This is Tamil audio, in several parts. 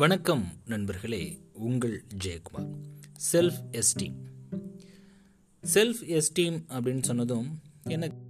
வணக்கம் நண்பர்களே உங்கள் Jayakumar. Self esteem self esteem அப்படின்னு சொன்னதும் எனக்கு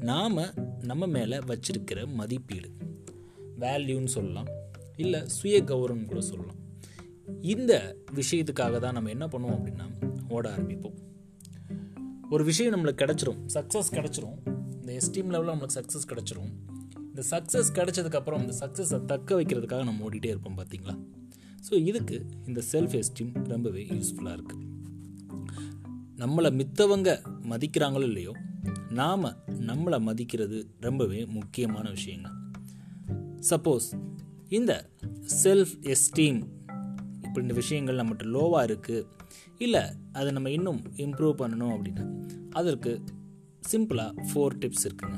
நாம் நம்ம மேலே வச்சிருக்கிற மதிப்பீடு வேல்யூன்னு சொல்லலாம் இல்லை சுய கௌரவம் கூட சொல்லலாம். இந்த விஷயத்துக்காக தான் நம்ம என்ன பண்ணுவோம் அப்படின்னா ஓட ஆரம்பிப்போம். ஒரு விஷயம் நம்மளுக்கு கிடச்சிரும் சக்ஸஸ் கிடச்சிரும் இந்த எஸ்டீம் லெவலில் நம்மளுக்கு சக்ஸஸ் கிடச்சிரும். இந்த சக்ஸஸ் கிடைச்சதுக்கப்புறம் இந்த சக்ஸஸை தக்க வைக்கிறதுக்காக நம்ம ஓடிட்டே இருப்போம் பார்த்தீங்களா ஸோ இதுக்கு இந்த செல்ஃப் எஸ்டீம் ரொம்பவே யூஸ்ஃபுல்லாக இருக்குது நம்மளை மித்தவங்க மதிக்கிறாங்களோ இல்லையோ நாம் நம்மளை மதிக்கிறது ரொம்பவே முக்கியமான விஷயங்க. சப்போஸ் இந்த செல்ஃப் எஸ்டீம் இப்படி இந்த விஷயங்கள் நம்மகிட்ட லோவாக இருக்குது இல்லை அதை நம்ம இன்னும் இம்ப்ரூவ் பண்ணணும் அப்படின்னா அதற்கு சிம்பிளாக ஃபோர் டிப்ஸ் இருக்குங்க.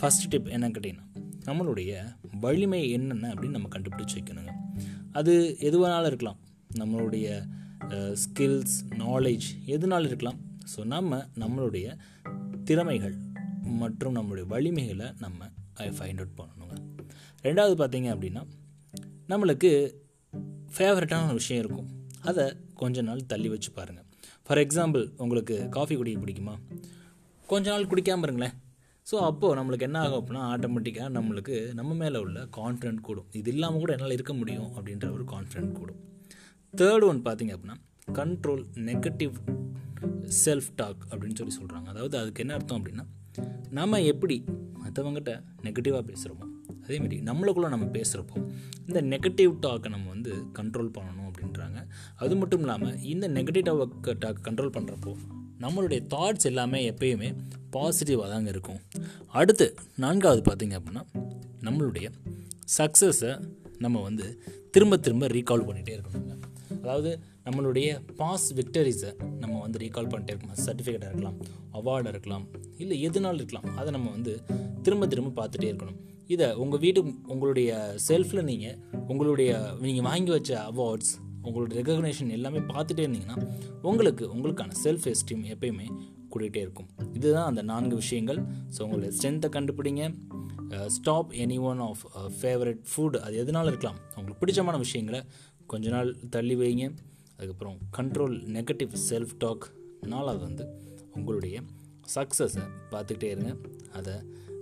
ஃபஸ்ட் டிப் என்ன கேட்டிங்கன்னா நம்மளுடைய வலிமை என்னென்ன அப்படின்னு நம்ம கண்டுபிடிச்சி வைக்கணுங்க. அது எதுவானாலும் இருக்கலாம். நம்மளுடைய ஸ்கில்ஸ் நாலேஜ் எதுனாலும் இருக்கலாம். ஸோ நம்ம நம்மளுடைய திறமைகள் மற்றும் நம்மளுடைய வலிமைகளை நம்ம ஃபைண்ட் அவுட் பண்ணணுங்க. ரெண்டாவது பார்த்தீங்க அப்படின்னா நம்மளுக்கு ஃபேவரட்டான ஒரு விஷயம் இருக்கும். அதை கொஞ்ச நாள் தள்ளி வச்சு பாருங்கள் ஃபார் எக்ஸாம்பிள் உங்களுக்கு காஃபி குடிக்க பிடிக்குமா? கொஞ்ச நாள் குடிக்காமல் இருங்களேன். ஸோ அப்போது நம்மளுக்கு என்ன ஆகும் அப்படின்னா ஆட்டோமேட்டிக்காக நம்மளுக்கு நம்ம மேலே உள்ள கான்ஃபிடென்ட் கூடும். இது இல்லாமல் கூட என்னால் இருக்க முடியும் அப்படின்ற ஒரு கான்ஃபிடென்ட் கூடும். தேர்ட் ஒன் பார்த்தீங்க அப்படின்னா கண்ட்ரோல் நெகட்டிவ் செல்ஃப் டாக் அப்படின்னு சொல்லி சொல்கிறாங்க அதாவது அதுக்கு என்ன அர்த்தம் அப்படின்னா நம்ம எப்படி மற்றவங்ககிட்ட நெகட்டிவாக பேசுகிறோமோ அதேமாரி நம்மளுக்குள்ளே நம்ம பேசுகிறப்போ இந்த நெகட்டிவ் டாக்கை நம்ம வந்து கண்ட்ரோல் பண்ணணும் அப்படின்றாங்க. அது மட்டும் இல்லாமல் இந்த நெகட்டிவ் டாக் கண்ட்ரோல் பண்ணுறப்போ நம்மளுடைய தாட்ஸ் எல்லாமே எப்பயுமே பாசிட்டிவாக தாங்க இருக்கும். அடுத்து நான்காவது பார்த்திங்க அப்படின்னா நம்மளுடைய சக்ஸஸை நம்ம வந்து திரும்ப திரும்ப ரீகால் பண்ணிகிட்டே இருக்கணுங்க. அதாவது நம்மளுடைய பாஸ் விக்டரிஸை நம்ம வந்து ரீகால் பண்ணிட்டே இருக்கணும் சர்டிஃபிகேட்டாக இருக்கலாம் அவார்டாக இருக்கலாம் இல்லை எதுனாலும் இருக்கலாம். அதை நம்ம வந்து திரும்ப திரும்ப பார்த்துட்டே இருக்கணும். இதை உங்கள் வீட்டு உங்களுடைய செல்ஃபில் நீங்கள் உங்களுடைய நீங்கள் வாங்கி வச்ச அவார்ட்ஸ் உங்களுடைய ரெகக்னேஷன் எல்லாமே பார்த்துட்டே இருந்தீங்கன்னா உங்களுக்கு உங்களுக்கான செல்ஃப் எஸ்டீம் எப்பயுமே கூட்டிகிட்டே இருக்கும். இதுதான் அந்த நான்கு விஷயங்கள். ஸோ உங்களுடைய ஸ்ட்ரென்த்தை கண்டுபிடிங்க. Stop any one of favourite food அது எதனால இருக்கலாம். உங்களுக்கு பிடிச்சமான விஷயங்களை கொஞ்ச நாள் தள்ளி வைங்க. அதுக்கப்புறம் கண்ட்ரோல் நெகட்டிவ் செல்ஃப் டாக் நாலாவது வந்து உங்களுடைய சக்ஸஸை பார்த்துக்கிட்டே இருங்க. அதை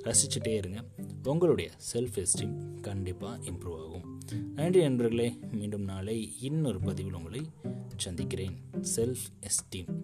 ரசிச்சுட்டே இருங்க. உங்களுடைய செல்ஃப் எஸ்டீம் கண்டிப்பாக இம்ப்ரூவ் ஆகும். நன்றி நண்பர்களே மீண்டும் நாளை இன்னொரு பதிவில் உங்களை சந்திக்கிறேன். Self esteem